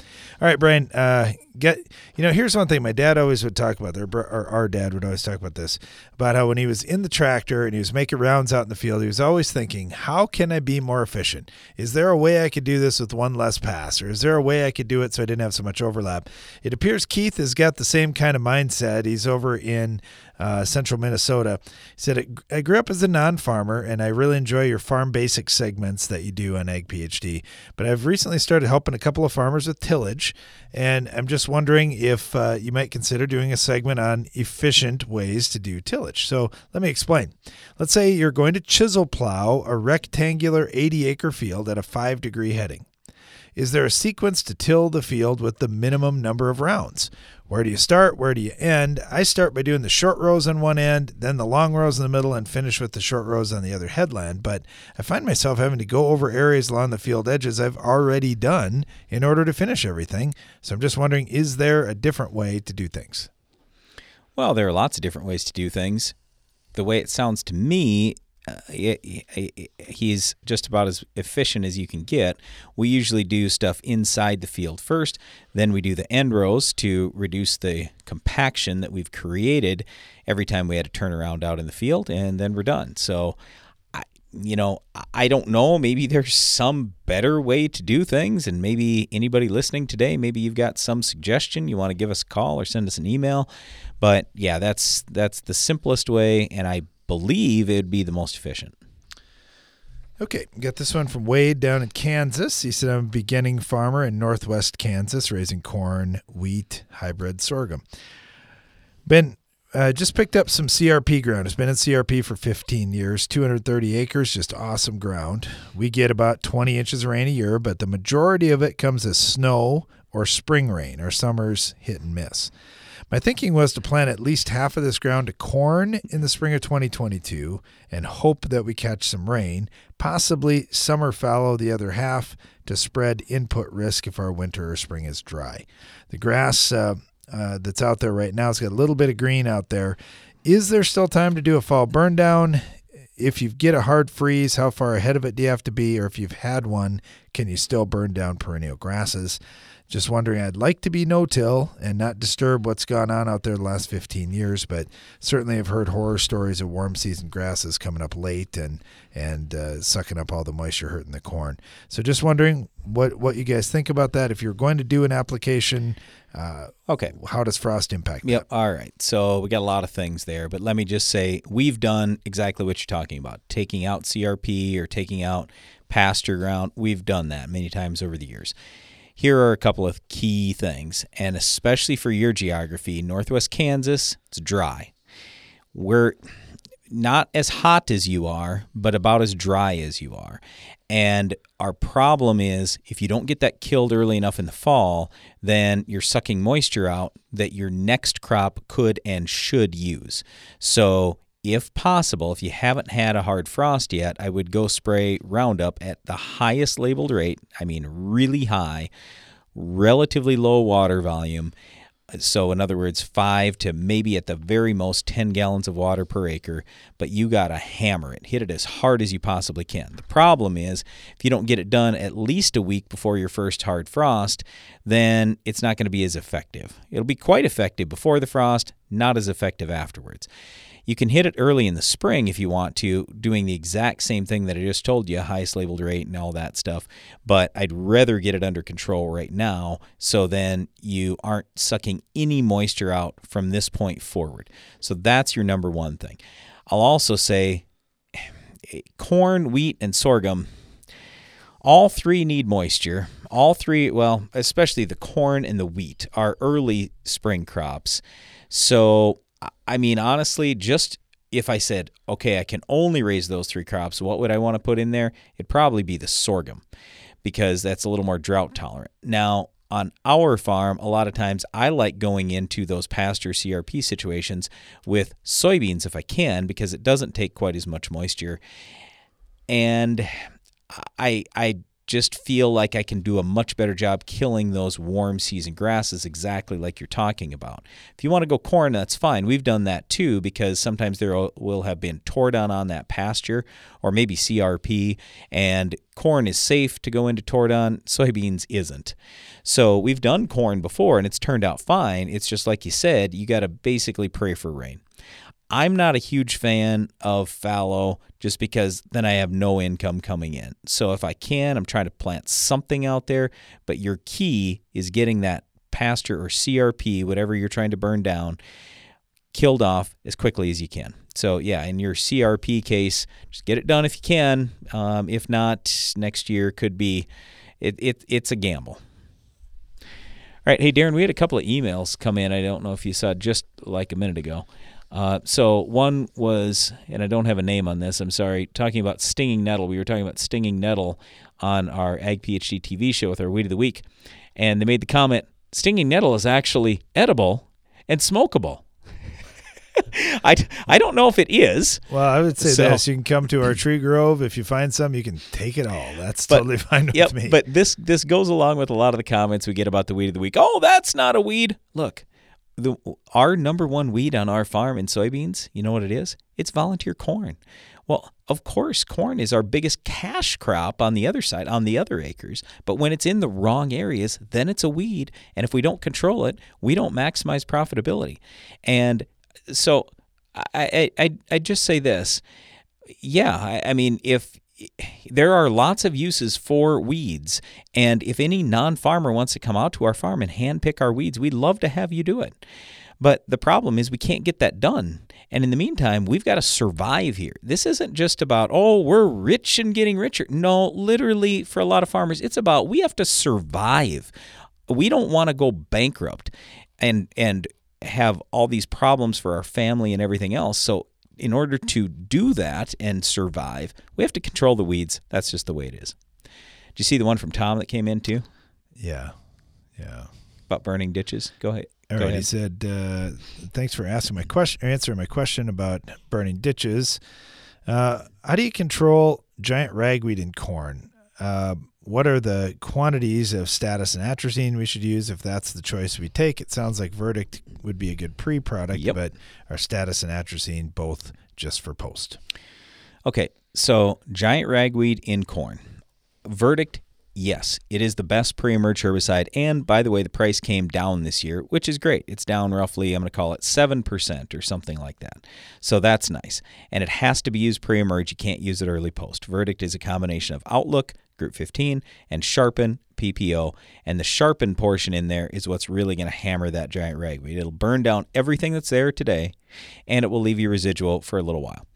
All right, Brian, uh, get, you know, here's one thing my dad always would talk about, or our dad would always talk about this, about how when he was in the tractor and he was making rounds out in the field, he was always thinking, how can I be more efficient? Is there a way I could do this with one less pass? Or is there a way I could do it so I didn't have so much overlap? It appears Keith has got the same kind of mindset. He's over in uh, central Minnesota. He said, I grew up as a non farmer and I really enjoy your farm basic segments that you do on Ag PhD. But I've recently started helping a couple of farmers with tillage. And I'm just wondering if uh, you might consider doing a segment on efficient ways to do tillage. So let me explain. Let's say you're going to chisel plow a rectangular 80 acre field at a five degree heading. Is there a sequence to till the field with the minimum number of rounds? Where do you start? Where do you end? I start by doing the short rows on one end, then the long rows in the middle, and finish with the short rows on the other headland. But I find myself having to go over areas along the field edges I've already done in order to finish everything. So I'm just wondering is there a different way to do things? Well, there are lots of different ways to do things. The way it sounds to me uh, he's just about as efficient as you can get. We usually do stuff inside the field first, then we do the end rows to reduce the compaction that we've created every time we had to turn around out in the field, and then we're done. So, I, you know, I don't know. Maybe there's some better way to do things, and maybe anybody listening today, maybe you've got some suggestion. You want to give us a call or send us an email. But yeah, that's that's the simplest way, and I believe it would be the most efficient. Okay, got this one from Wade down in Kansas. He said, I'm a beginning farmer in northwest Kansas, raising corn, wheat, hybrid sorghum. Ben, uh, just picked up some CRP ground. It's been in CRP for 15 years, 230 acres, just awesome ground. We get about 20 inches of rain a year, but the majority of it comes as snow or spring rain. Our summers hit and miss. My thinking was to plant at least half of this ground to corn in the spring of 2022 and hope that we catch some rain, possibly summer fallow the other half to spread input risk if our winter or spring is dry. The grass uh, uh, that's out there right now, it's got a little bit of green out there. Is there still time to do a fall burn down? If you get a hard freeze, how far ahead of it do you have to be? Or if you've had one, can you still burn down perennial grasses? Just wondering, I'd like to be no till and not disturb what's gone on out there the last 15 years, but certainly I've heard horror stories of warm season grasses coming up late and and uh, sucking up all the moisture, hurting the corn. So just wondering what what you guys think about that. If you're going to do an application, uh, okay, how does frost impact? Yep. That? All right. So we got a lot of things there, but let me just say we've done exactly what you're talking about, taking out CRP or taking out pasture ground. We've done that many times over the years here are a couple of key things, and especially for your geography, Northwest Kansas, it's dry. We're not as hot as you are, but about as dry as you are. And our problem is if you don't get that killed early enough in the fall, then you're sucking moisture out that your next crop could and should use. So if possible, if you haven't had a hard frost yet, I would go spray Roundup at the highest labeled rate. I mean, really high, relatively low water volume. So, in other words, five to maybe at the very most 10 gallons of water per acre, but you got to hammer it. Hit it as hard as you possibly can. The problem is, if you don't get it done at least a week before your first hard frost, then it's not going to be as effective. It'll be quite effective before the frost, not as effective afterwards. You can hit it early in the spring if you want to, doing the exact same thing that I just told you, highest labeled rate and all that stuff. But I'd rather get it under control right now so then you aren't sucking any moisture out from this point forward. So that's your number one thing. I'll also say corn, wheat, and sorghum. All three need moisture. All three, well, especially the corn and the wheat, are early spring crops. So I mean, honestly, just if I said, okay, I can only raise those three crops, what would I want to put in there? It'd probably be the sorghum because that's a little more drought tolerant. Now, on our farm, a lot of times I like going into those pasture CRP situations with soybeans if I can because it doesn't take quite as much moisture. And I I just feel like I can do a much better job killing those warm season grasses exactly like you're talking about. If you want to go corn, that's fine. We've done that too because sometimes there will have been Tordon on that pasture or maybe CRP and corn is safe to go into Tordon, soybeans isn't. So we've done corn before and it's turned out fine. It's just like you said, you got to basically pray for rain. I'm not a huge fan of fallow just because then I have no income coming in. So if I can, I'm trying to plant something out there, but your key is getting that pasture or CRP, whatever you're trying to burn down, killed off as quickly as you can. So yeah, in your CRP case, just get it done if you can. Um, if not, next year could be it, it it's a gamble. All right, hey Darren, we had a couple of emails come in. I don't know if you saw just like a minute ago. Uh, so one was, and I don't have a name on this. I'm sorry. Talking about stinging nettle, we were talking about stinging nettle on our Ag PhD TV show with our Weed of the Week, and they made the comment stinging nettle is actually edible and smokable. I, I don't know if it is. Well, I would say So- this: you can come to our tree grove. If you find some, you can take it all. That's But- totally fine with yep, me. But this this goes along with a lot of the comments we get about the weed of the week. Oh, that's not a weed. Look, the our number one weed on our farm in soybeans, you know what it is? It's volunteer corn. Well, of course, corn is our biggest cash crop on the other side, on the other acres. But when it's in the wrong areas, then it's a weed. And if we don't control it, we don't maximize profitability. And so I, I, I, just say this. Yeah, I, I mean, if there are lots of uses for weeds, and if any non farmer wants to come out to our farm and handpick our weeds, we'd love to have you do it. But the problem is we can't get that done. And in the meantime, we've got to survive here. This isn't just about, oh, we're rich and getting richer. No, literally, for a lot of farmers, it's about we have to survive. We don't want to go bankrupt and and have all these problems for our family and everything else. So in order to do that and survive, we have to control the weeds. That's just the way it is. Do you see the one from Tom that came in too? Yeah. Yeah. About burning ditches? Go ahead. All right. He said, uh, "Thanks for asking my question, answering my question about burning ditches. Uh, how do you control giant ragweed in corn? Uh, what are the quantities of status and atrazine we should use if that's the choice we take? It sounds like Verdict would be a good pre-product, but are status and atrazine both just for post? Okay, so giant ragweed in corn. Verdict yes, it is the best pre emerge herbicide. And by the way, the price came down this year, which is great. It's down roughly, I'm going to call it 7% or something like that. So that's nice. And it has to be used pre emerge. You can't use it early post. Verdict is a combination of Outlook, Group 15, and Sharpen, PPO. And the Sharpen portion in there is what's really going to hammer that giant ragweed. It'll burn down everything that's there today, and it will leave you residual for a little while.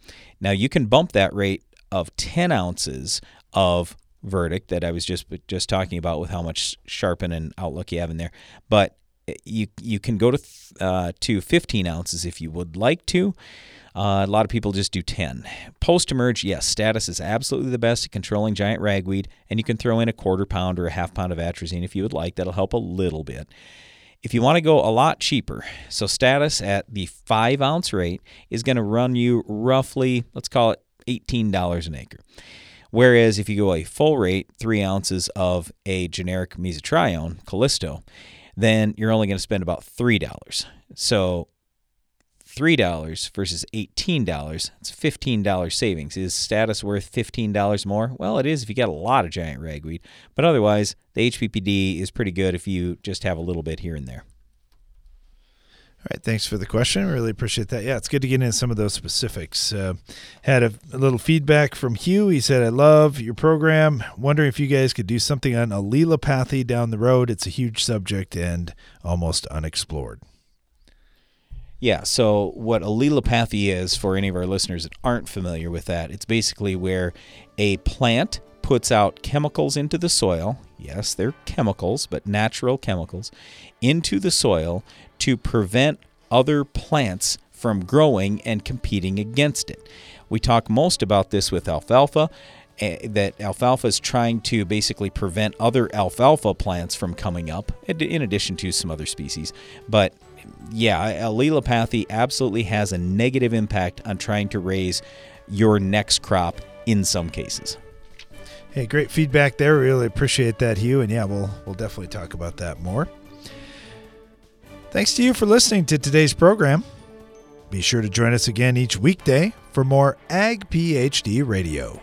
Now, you can bump that rate of 10 ounces of verdict that I was just just talking about with how much sharpen and outlook you have in there. But you you can go to uh, to 15 ounces if you would like to. Uh, a lot of people just do 10. Post emerge, yes, status is absolutely the best at controlling giant ragweed, and you can throw in a quarter pound or a half pound of atrazine if you would like. That'll help a little bit. If you want to go a lot cheaper, so status at the five ounce rate is going to run you roughly, let's call it $18 an acre. Whereas if you go a full rate, three ounces of a generic mesotrione, Callisto, then you're only going to spend about $3. So $3 versus $18, it's $15 savings. Is status worth $15 more? Well, it is if you got a lot of giant ragweed, but otherwise, the HPPD is pretty good if you just have a little bit here and there. All right, thanks for the question. Really appreciate that. Yeah, it's good to get into some of those specifics. Uh, had a, a little feedback from Hugh. He said, "I love your program. Wondering if you guys could do something on allelopathy down the road. It's a huge subject and almost unexplored." Yeah, so what allelopathy is for any of our listeners that aren't familiar with that, it's basically where a plant puts out chemicals into the soil. Yes, they're chemicals, but natural chemicals into the soil to prevent other plants from growing and competing against it. We talk most about this with alfalfa. eh, That alfalfa is trying to basically prevent other alfalfa plants from coming up, in in addition to some other species. But yeah, allelopathy absolutely has a negative impact on trying to raise your next crop in some cases. Hey, great feedback there. Really appreciate that, Hugh. And yeah, we'll we'll definitely talk about that more. Thanks to you for listening to today's program. Be sure to join us again each weekday for more Ag PhD Radio.